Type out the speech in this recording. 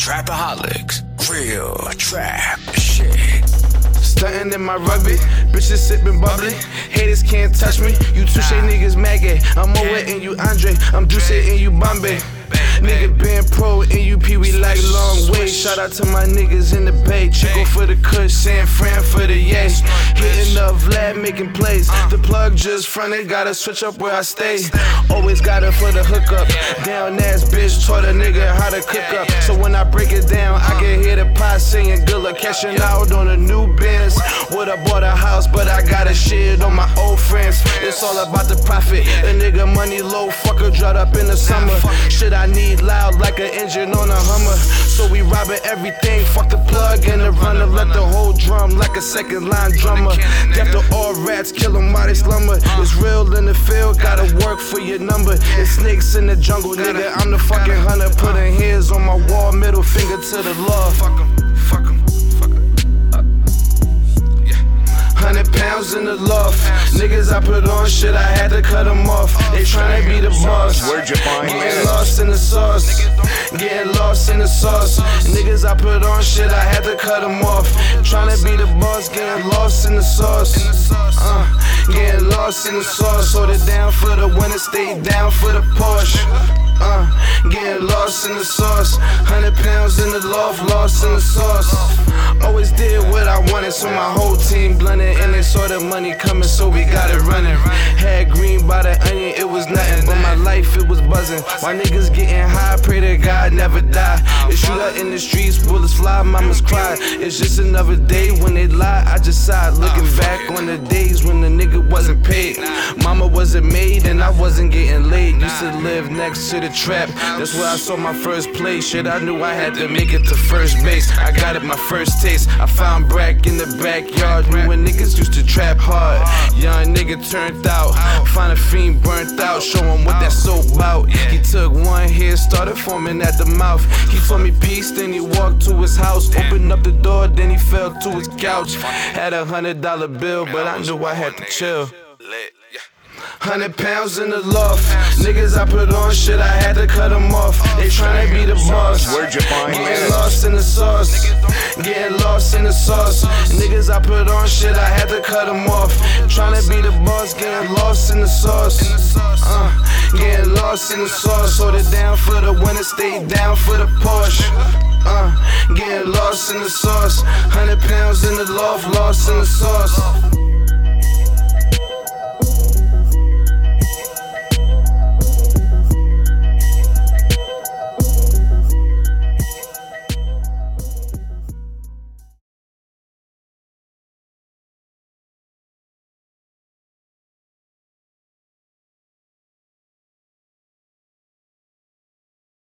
Trapaholics, real trap shit. Stunting in my rugby, bitches sipping bubbly. Haters can't touch me. You touche niggas maggot. I'm Moet and you Andre. I'm Juice and you Bombay. Nigga been pro you we like long way. Shout out to my niggas in the bay. Chico for the kush, San Fran for the yay. Hitting up Vlad, making plays. The plug just fronted, gotta switch up where I stay. Always got it for the hookup. Down ass bitch taught a nigga how to cook up. So when I break it down, I can hear the pot singing good luck. Cashing out on a new Benz. Would've bought a house, but I got a shit on my old friends. It's all about the profit. The nigga money low, fucker dried up in the summer. Shit I need loud like an engine on a Hummer. So we robbing everything. Fuck the plug and the runner. Let the whole drum like a second line drummer. Death to all rats, kill them while they slumber. It's real in the field, gotta work for your number. It's snakes in the jungle, nigga. I'm the fucking hunter. Putting hands on my wall, middle finger to the law. Pounds in the loft. Niggas I put on shit, I had to cut them off. They tryna be the boss. Where'd you find Getting lost in the sauce. Getting lost in the sauce. Niggas I put on shit, I had to cut them off. Tryna be the boss, getting lost in the sauce. Uh, getting lost in the sauce. Hold it down for the winner, stay down for the Porsche. Uh, getting lost in the sauce. Hundred pounds in the loft, lost in the sauce. Wanted, so my whole team blended. And they saw the money coming, so we got it running. Had green by the onion, it was nothing. It was buzzing. My niggas getting high, pray to God never die. It's shoot out in the streets, bullets fly, mamas cry. It's just another day when they lie, I just sigh. Looking back on the days when the nigga wasn't paid. Mama wasn't made, and I wasn't getting laid. Used to live next to the trap. That's where I saw my first play. Shit, I knew I had to make it to first base. I got it my first taste. I found Brack in the backyard. Knew when niggas used to trap hard. Young nigga turned out. Find a fiend burnt out. Show him what that He took one hit, started foaming at the mouth. He told me peace, then he walked to his house. Opened up the door, then he fell to his couch. Had a hundred dollar bill, but I knew I had to chill. Hundred pounds in the loft. Niggas I put on shit, I had to cut them off. Oh, they tryna be the boss. Where'd you find Getting lost in the sauce. Getting lost in the sauce. Niggas I put on shit, I had to cut them off. Tryna be the boss, getting lost in the sauce. Uh, getting lost in the sauce. Hold it down for the winner, stay down for the Porsche. Uh, getting lost in the sauce. Hundred pounds in the loft, lost in the sauce.